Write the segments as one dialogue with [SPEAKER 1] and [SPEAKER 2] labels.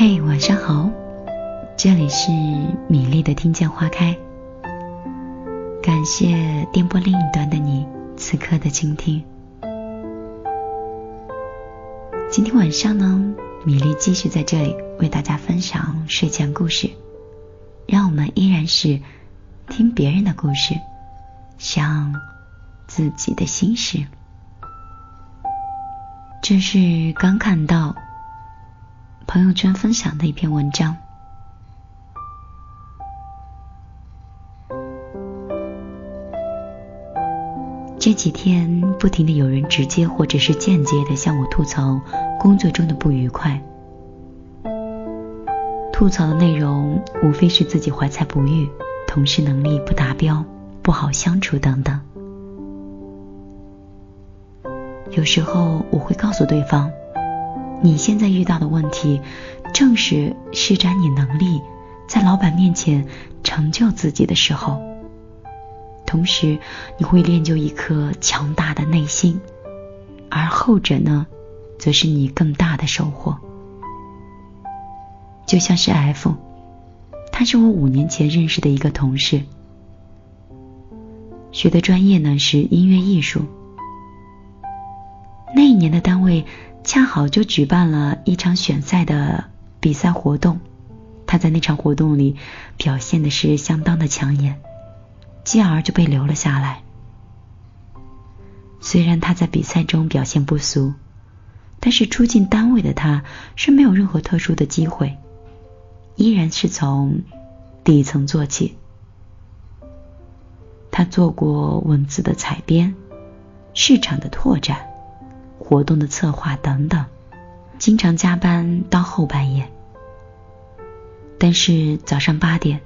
[SPEAKER 1] 嘿，晚上好，这里是米粒的听见花开。感谢电波另一端的你此刻的倾听。今天晚上呢，米粒继续在这里为大家分享睡前故事。让我们依然是听别人的故事，想自己的心事。这是刚看到朋友圈分享的一篇文章。这几天不停的有人直接或者是间接的向我吐槽工作中的不愉快，吐槽的内容无非是自己怀才不遇、同事能力不达标、不好相处等等。有时候我会告诉对方，你现在遇到的问题，正是施展你能力在老板面前成就自己的时候。同时，你会练就一颗强大的内心，而后者呢，则是你更大的收获。就像是 F，他是我五年前认识的一个同事，学的专业呢是音乐艺术。那一年的单位恰好就举办了一场选赛的比赛活动，他在那场活动里表现的是相当的抢眼。继而就被留了下来。虽然他在比赛中表现不俗，但是初进单位的他是没有任何特殊的机会，依然是从底层做起。他做过文字的采编、市场的拓展、活动的策划等等，经常加班到后半夜。但是早上八点。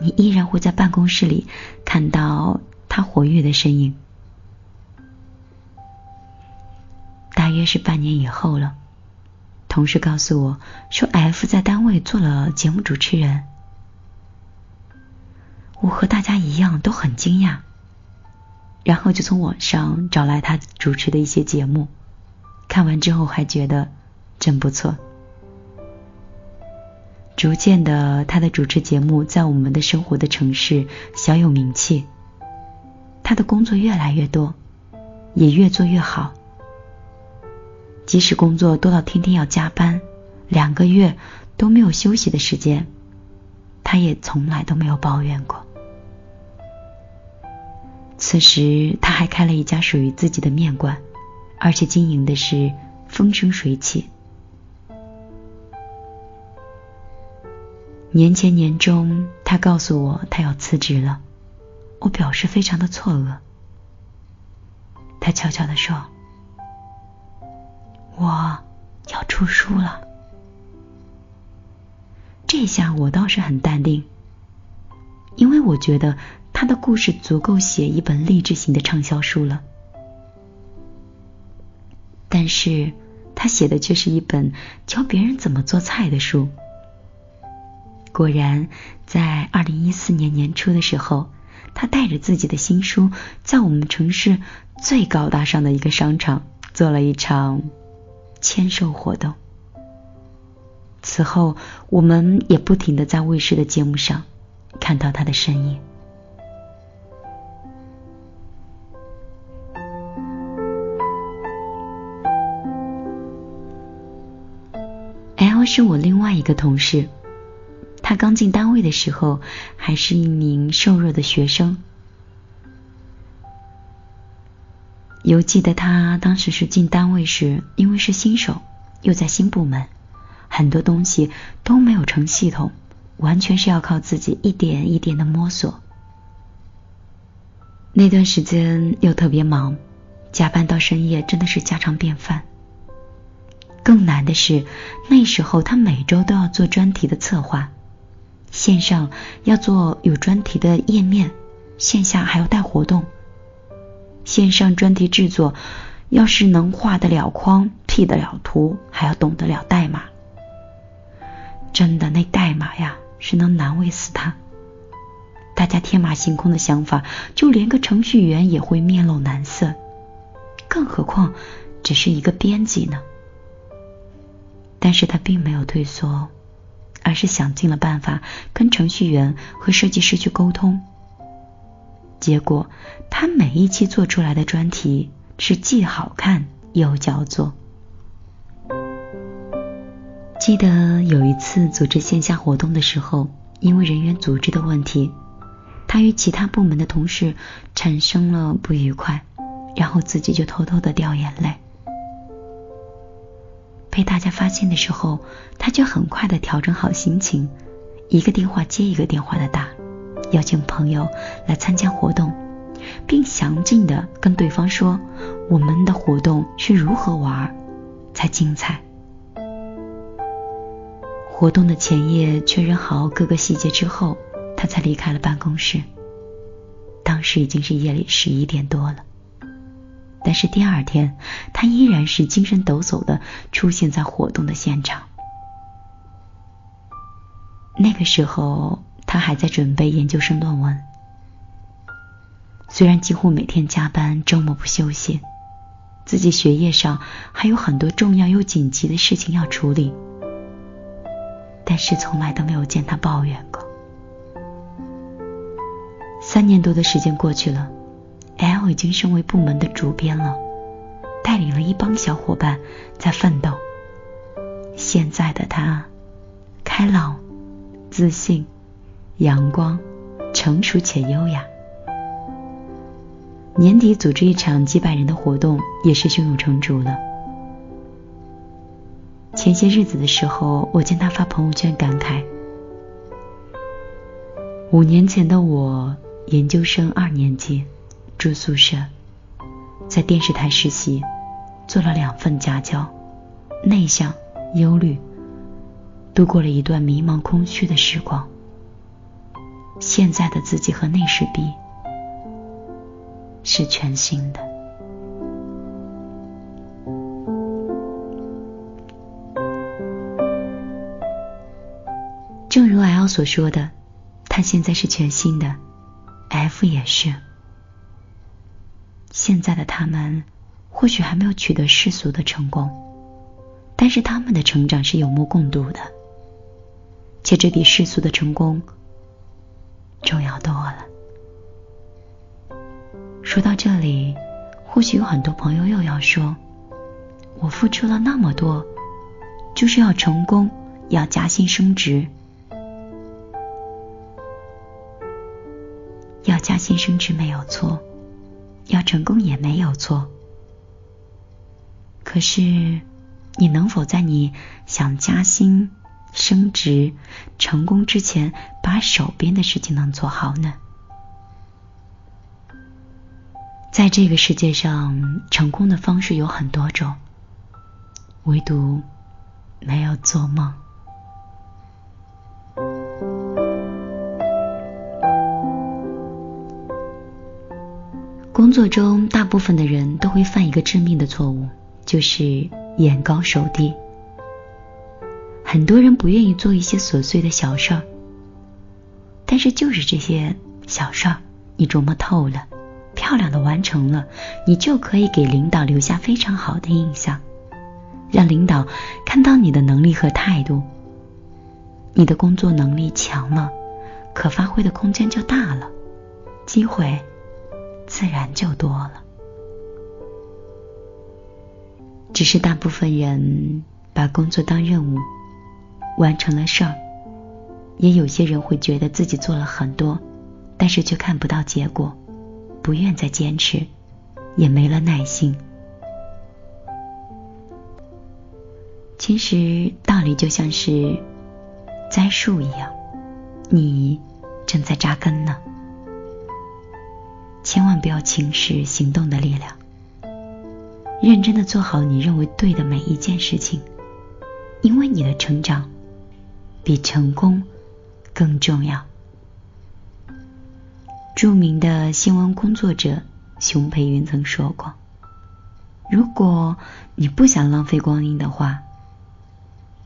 [SPEAKER 1] 你依然会在办公室里看到他活跃的身影。大约是半年以后了，同事告诉我说，F 在单位做了节目主持人。我和大家一样都很惊讶，然后就从网上找来他主持的一些节目，看完之后还觉得真不错。逐渐的，他的主持节目在我们的生活的城市小有名气。他的工作越来越多，也越做越好。即使工作多到天天要加班，两个月都没有休息的时间，他也从来都没有抱怨过。此时，他还开了一家属于自己的面馆，而且经营的是风生水起。年前年中，他告诉我他要辞职了，我表示非常的错愕。他悄悄的说：“我要出书了。”这下我倒是很淡定，因为我觉得他的故事足够写一本励志型的畅销书了。但是他写的却是一本教别人怎么做菜的书。果然，在二零一四年年初的时候，他带着自己的新书，在我们城市最高大上的一个商场做了一场签售活动。此后，我们也不停的在卫视的节目上看到他的身影。是我另外一个同事。他刚进单位的时候，还是一名瘦弱的学生。犹记得他当时是进单位时，因为是新手，又在新部门，很多东西都没有成系统，完全是要靠自己一点一点的摸索。那段时间又特别忙，加班到深夜真的是家常便饭。更难的是，那时候他每周都要做专题的策划。线上要做有专题的页面，线下还要带活动。线上专题制作，要是能画得了框、P 得了图，还要懂得了代码。真的，那代码呀，是能难为死他。大家天马行空的想法，就连个程序员也会面露难色，更何况只是一个编辑呢？但是他并没有退缩。而是想尽了办法跟程序员和设计师去沟通。结果，他每一期做出来的专题是既好看又焦作。记得有一次组织线下活动的时候，因为人员组织的问题，他与其他部门的同事产生了不愉快，然后自己就偷偷的掉眼泪。被大家发现的时候，他却很快的调整好心情，一个电话接一个电话的打。邀请朋友来参加活动，并详尽的跟对方说我们的活动是如何玩才精彩。活动的前夜确认好各个细节之后，他才离开了办公室。当时已经是夜里十一点多了，但是第二天他依然是精神抖擞的出现在活动的现场。那个时候。他还在准备研究生论文，虽然几乎每天加班，周末不休息，自己学业上还有很多重要又紧急的事情要处理，但是从来都没有见他抱怨过。三年多的时间过去了，L 已经升为部门的主编了，带领了一帮小伙伴在奋斗。现在的他，开朗、自信。阳光，成熟且优雅。年底组织一场几百人的活动，也是胸有成竹了。前些日子的时候，我见他发朋友圈感慨：五年前的我，研究生二年级，住宿舍，在电视台实习，做了两份家教，内向、忧虑，度过了一段迷茫空虚的时光。现在的自己和那时比，是全新的。正如 L 所说的，他现在是全新的，F 也是。现在的他们或许还没有取得世俗的成功，但是他们的成长是有目共睹的，且这比世俗的成功。重要多了。说到这里，或许有很多朋友又要说：“我付出了那么多，就是要成功，要加薪升职，要加薪升职没有错，要成功也没有错。可是，你能否在你想加薪？”升职成功之前，把手边的事情能做好呢？在这个世界上，成功的方式有很多种，唯独没有做梦。工作中，大部分的人都会犯一个致命的错误，就是眼高手低。很多人不愿意做一些琐碎的小事儿，但是就是这些小事儿，你琢磨透了，漂亮的完成了，你就可以给领导留下非常好的印象，让领导看到你的能力和态度。你的工作能力强了，可发挥的空间就大了，机会自然就多了。只是大部分人把工作当任务。完成了事儿，也有些人会觉得自己做了很多，但是却看不到结果，不愿再坚持，也没了耐心。其实道理就像是栽树一样，你正在扎根呢，千万不要轻视行动的力量，认真的做好你认为对的每一件事情，因为你的成长。比成功更重要。著名的新闻工作者熊培云曾说过：“如果你不想浪费光阴的话，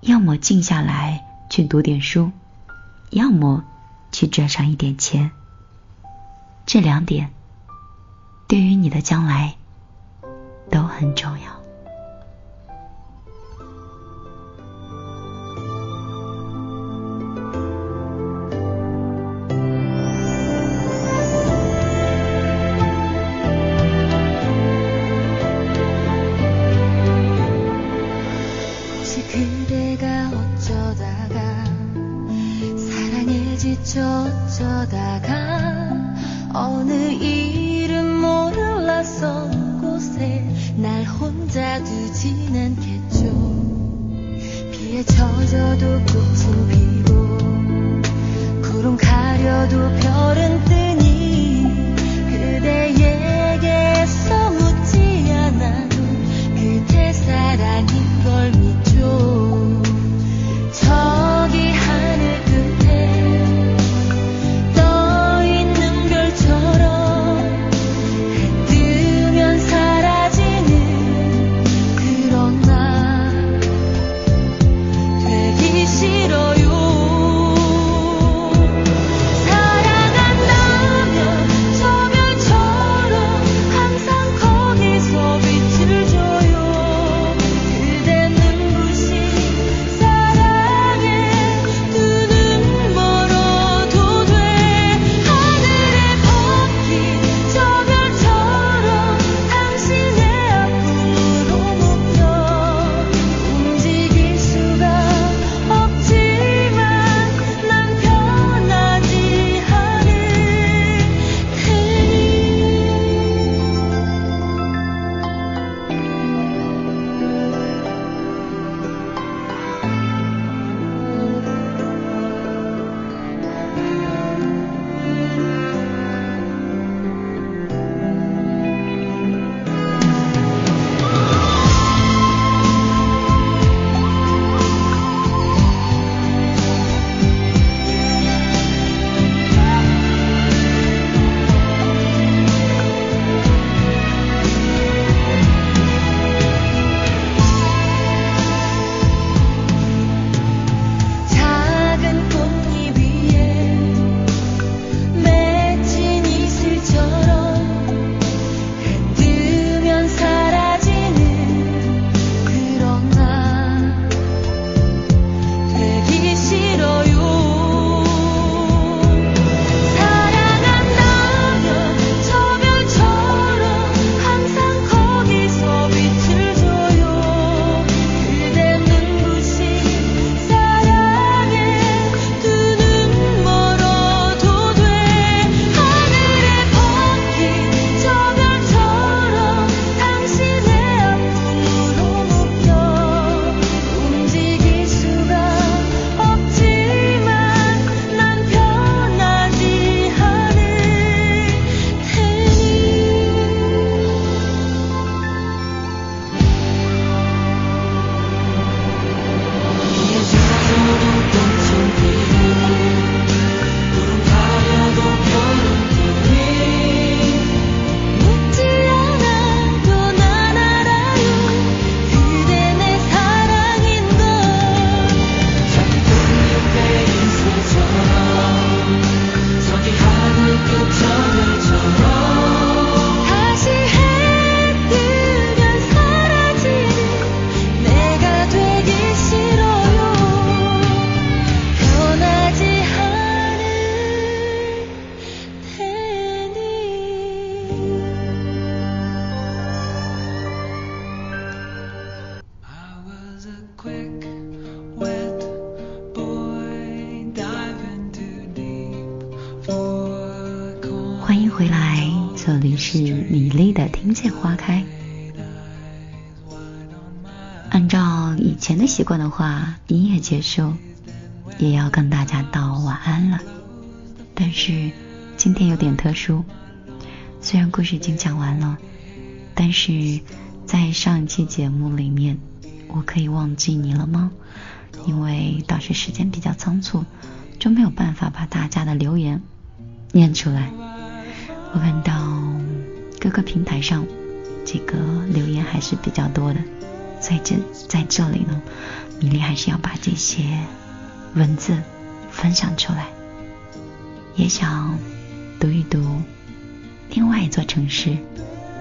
[SPEAKER 1] 要么静下来去读点书，要么去赚上一点钱。这两点对于你的将来都很重要。”过的话，音乐结束也要跟大家道晚安了。但是今天有点特殊，虽然故事已经讲完了，但是在上一期节目里面，我可以忘记你了吗？因为当时时间比较仓促，就没有办法把大家的留言念出来。我看到各个平台上这个留言还是比较多的。在这在这里呢，米粒还是要把这些文字分享出来，也想读一读另外一座城市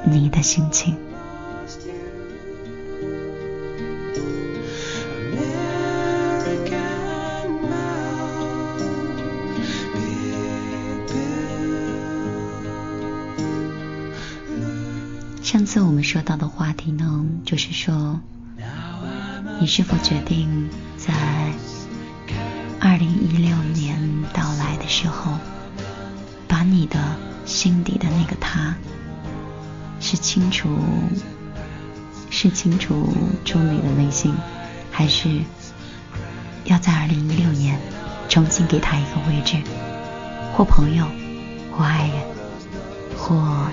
[SPEAKER 1] 你的心情。上次我们说到的话题呢，就是说，你是否决定在二零一六年到来的时候，把你的心底的那个他，是清除，是清除出你的内心，还是要在二零一六年重新给他一个位置，或朋友，或爱人，或。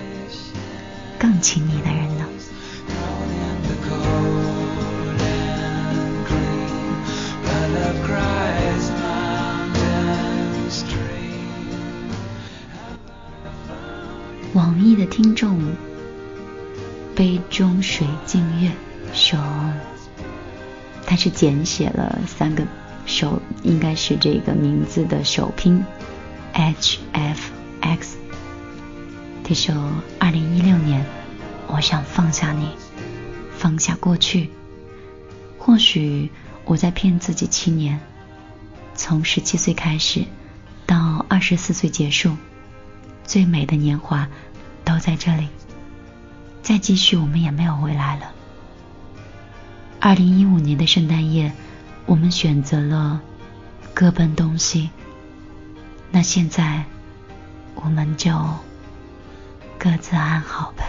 [SPEAKER 1] 更亲密的人听众杯中水镜月说，他是简写了三个首，应该是这个名字的首拼 H F X。他说：“二零一六年，我想放下你，放下过去。或许我在骗自己七年，从十七岁开始到二十四岁结束，最美的年华都在这里。再继续，我们也没有未来了。二零一五年的圣诞夜，我们选择了各奔东西。那现在，我们就……”各自安好吧。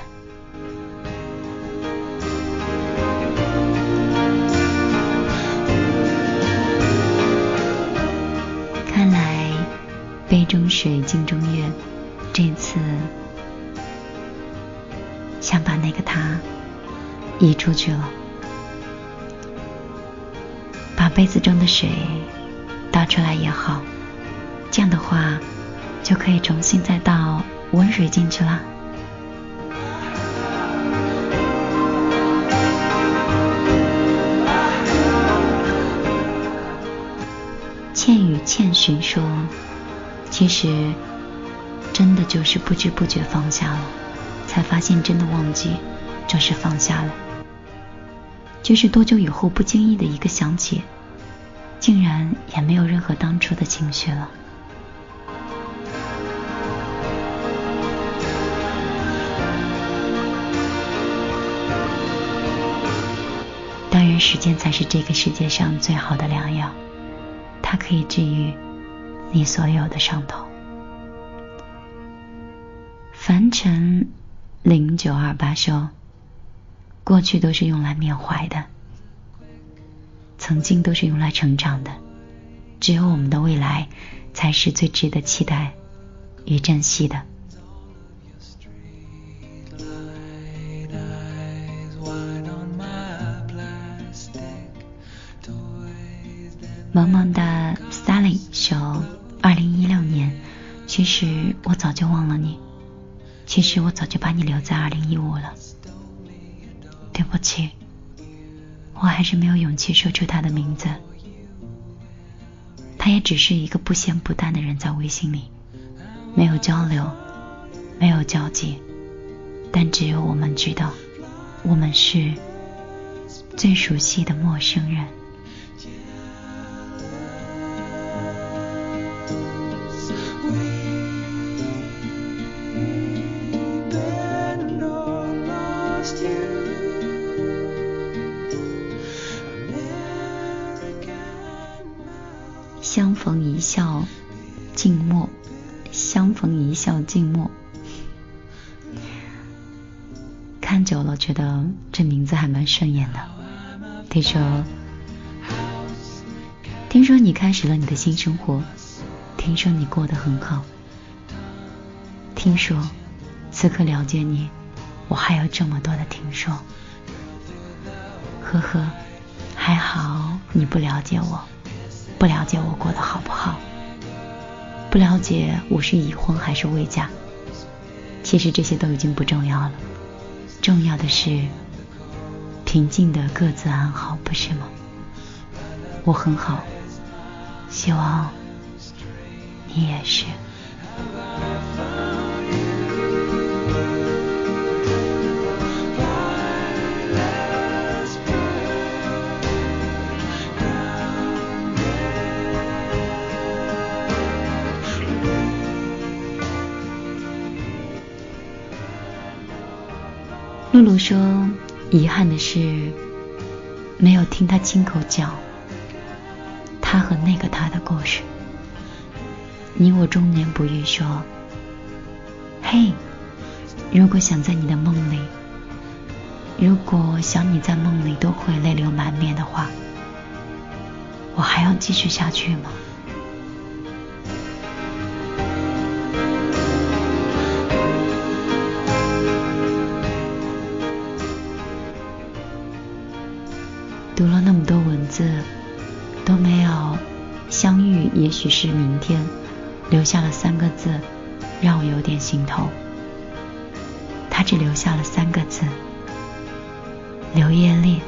[SPEAKER 1] 看来杯中水镜中月，这次想把那个他移出去了，把杯子中的水倒出来也好，这样的话就可以重新再倒温水进去了。倩寻说：“其实，真的就是不知不觉放下了，才发现真的忘记就是放下了。就是多久以后不经意的一个想起，竟然也没有任何当初的情绪了。当然，时间才是这个世界上最好的良药。”它可以治愈你所有的伤痛。凡尘零九二八说，过去都是用来缅怀的，曾经都是用来成长的，只有我们的未来才是最值得期待与珍惜的。萌萌的 Sally 说：“二零一六年，其实我早就忘了你，其实我早就把你留在二零一五了。对不起，我还是没有勇气说出他的名字。他也只是一个不咸不淡的人，在微信里没有交流，没有交集，但只有我们知道，我们是最熟悉的陌生人。”小，静默。看久了，觉得这名字还蛮顺眼的。听说：“听说你开始了你的新生活，听说你过得很好，听说此刻了解你，我还有这么多的听说。呵呵，还好你不了解我，不了解我过得好不好，不了解我是已婚还是未嫁。其实这些都已经不重要了。”重要的是平静的各自安好，不是吗？我很好，希望你也是。露露说：“遗憾的是，没有听他亲口讲他和那个他的故事。你我中年不遇说，嘿，如果想在你的梦里，如果想你在梦里都会泪流满面的话，我还要继续下去吗？”许是明天，留下了三个字，让我有点心痛。他只留下了三个字：刘叶丽，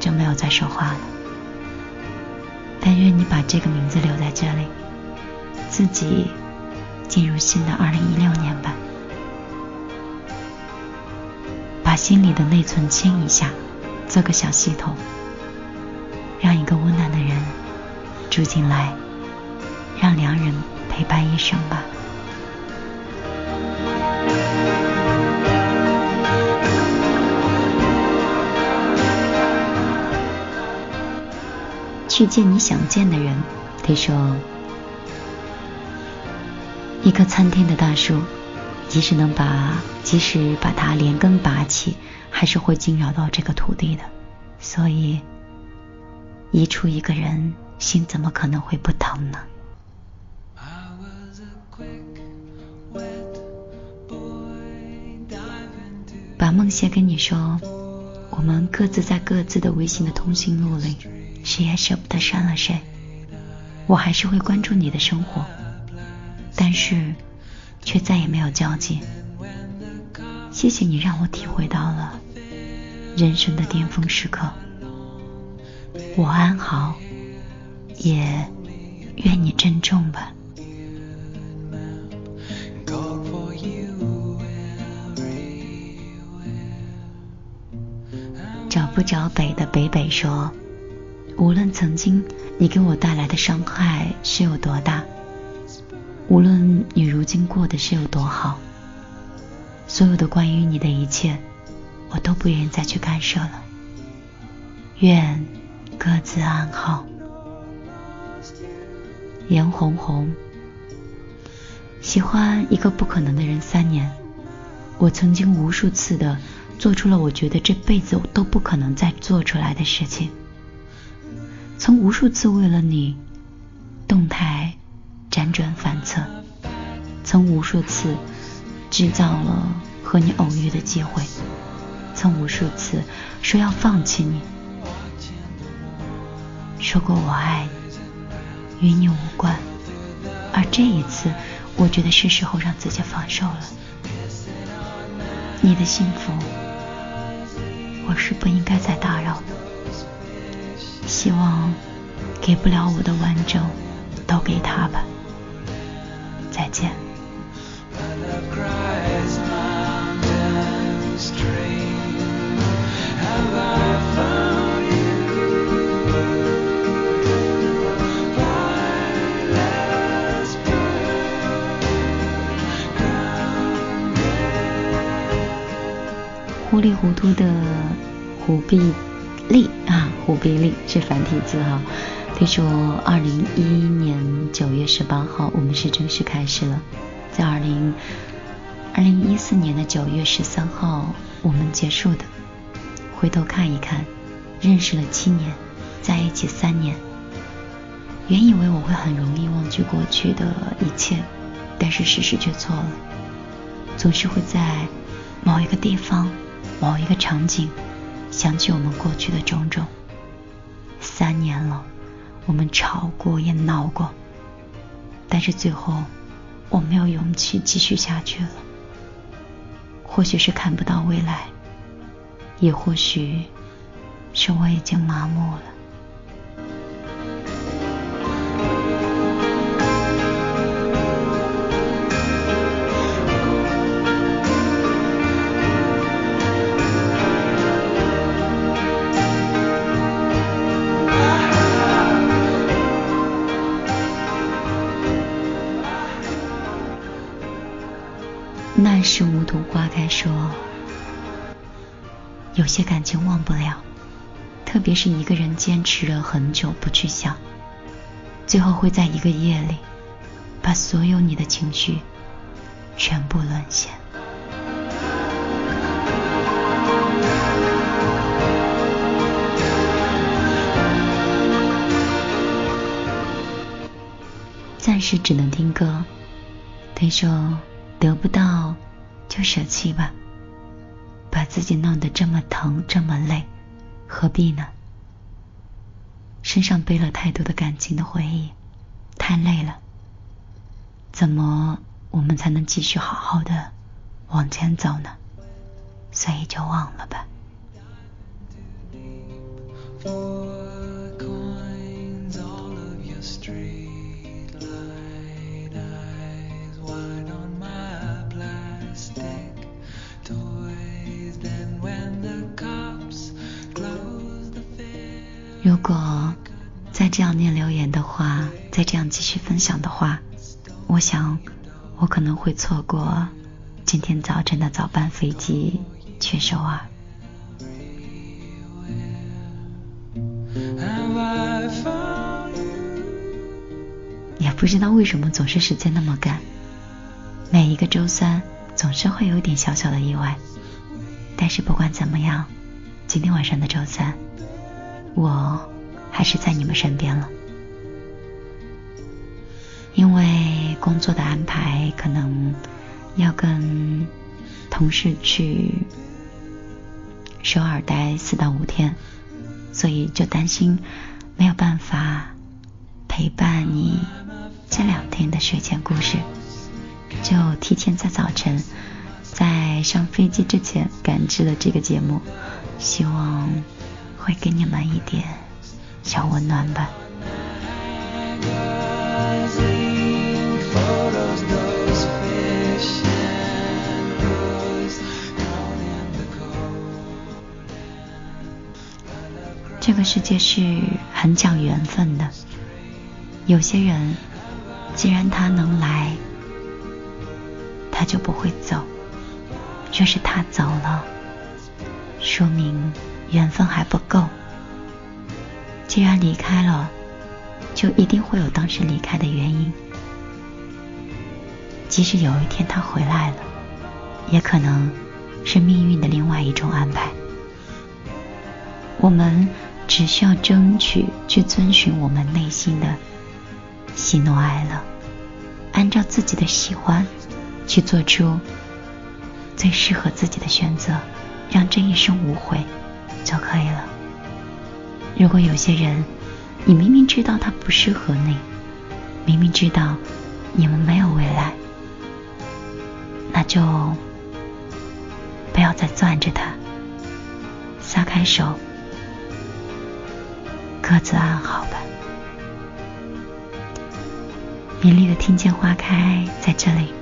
[SPEAKER 1] 就没有再说话了。但愿你把这个名字留在这里，自己进入新的二零一六年吧，把心里的内存清一下。做个小系统，让一个温暖住进来，让良人陪伴一生吧。去见你想见的人，他说：“一棵参天的大树，即使能把，即使把它连根拔起。”还是会惊扰到这个土地的，所以移出一个人，心怎么可能会不疼呢？把梦写给你说，我们各自在各自的微信的通讯录里，谁也舍不得删了谁。我还是会关注你的生活，但是却再也没有交集。谢谢你让我体会到了。人生的巅峰时刻，我安好，也愿你珍重吧。找不着北的北北说，无论曾经你给我带来的伤害是有多大，无论你如今过得是有多好，所有的关于你的一切。我都不愿意再去干涉了，愿各自安好。颜红红，喜欢一个不可能的人三年，我曾经无数次的做出了我觉得这辈子都不可能再做出来的事情，曾无数次为了你动态辗转反侧，曾无数次制造了和你偶遇的机会。曾无数次说要放弃你，说过我爱你，与你无关。而这一次，我觉得是时候让自己放手了。你的幸福，我是不应该再打扰。希望给不了我的完整，都给他吧。再见。糊涂的虎臂力啊，虎臂力是繁体字哈。听说，二零一一年九月十八号，我们是正式开始了，在二零二零一四年的九月十三号我们结束的。回头看一看，认识了七年，在一起三年。原以为我会很容易忘记过去的一切，但是事实却错了。总是会在某一个地方、某一个场景，想起我们过去的种种。三年了，我们吵过也闹过，但是最后我没有勇气继续下去了。或许是看不到未来，也或许是我已经麻木了。些感情忘不了，特别是一个人坚持了很久不去想，最后会在一个夜里，把所有你的情绪全部沦陷。暂时只能听歌，他说。得不到就舍弃吧，自己弄得这么疼这么累，何必呢？身上背了太多的感情的回忆，太累了。怎么我们才能继续好好的往前走呢？所以就忘了吧。如果再这样念留言的话，再这样继续分享的话，我想我可能会错过今天早晨的早班飞机去首尔。也不知道为什么总是时间那么赶，每一个周三总是会有点小小的意外，但是不管怎么样，今天晚上的周三。我还是在你们身边了，因为工作的安排可能要跟同事去首尔待四到五天，所以就担心没有办法陪伴你这两天的睡前故事，就提前在早晨在上飞机之前赶制了这个节目，希望。会给你们一点小温暖吧。这个世界是很讲缘分的，有些人既然他能来，他就不会走；若是他走了，说明。缘分还不够，既然离开了，就一定会有当时离开的原因。即使有一天他回来了，也可能是命运的另外一种安排。我们只需要争取去遵循我们内心的喜怒哀乐，按照自己的喜欢去做出最适合自己的选择，让这一生无悔。就可以了。如果有些人，你明明知道他不适合你，明明知道你们没有未来，那就不要再攥着他，撒开手，各自安好吧。美丽的听见花开在这里，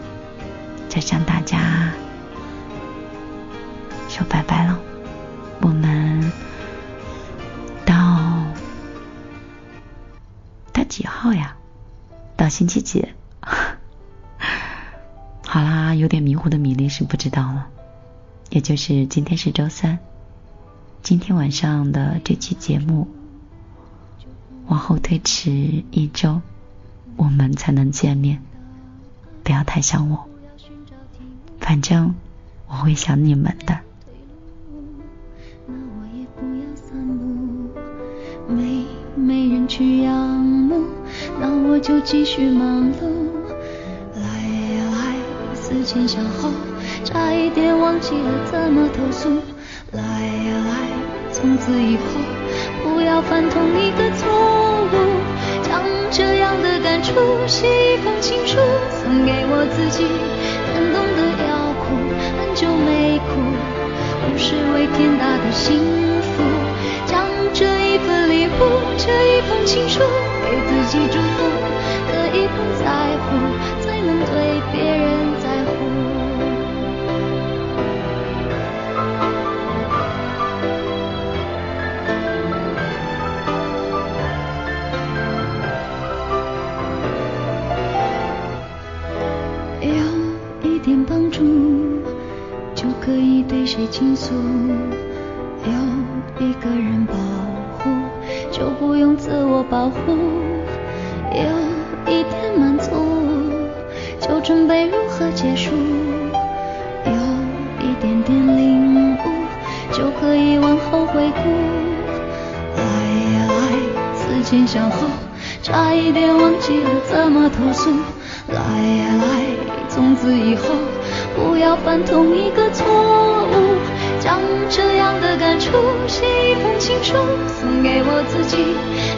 [SPEAKER 1] 就向大家说拜拜了。我们号呀？到星期几？好啦，有点迷糊的米粒是不知道了。也就是今天是周三，今天晚上的这期节目往后推迟一周，我们才能见面。不要太想我。反正我会想你们的。
[SPEAKER 2] 没没人去仰慕，那我就继续忙碌。来呀来，思前想后，差一点忘记了怎么投诉。来呀来，从此以后不要犯同一个错误。将这样的感触写一封情书，送给我自己。感动的要哭，很久没哭，不是为天大的幸福。将这一份礼物，这一封情书，给自己祝福。可以不在乎，才能对别人在乎。有一点帮助，就可以对谁倾诉？有一个人，保护。有一点满足，就准备如何结束。有一点点领悟，就可以往后回顾。来呀来，思前想后，差一点忘记了怎么投诉。来呀来，从此以后。不要犯同一个错误，将这样的感触写一封情书，送给我自己。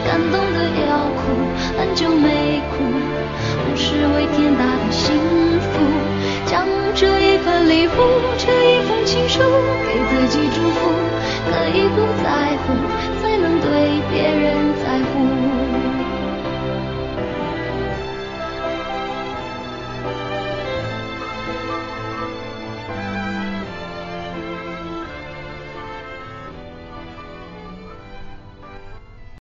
[SPEAKER 2] 感动的要哭，很久没哭，不是为天大的幸福。将这一份礼物，这一封情书，给自己祝福。可以不在乎，才能对别人在乎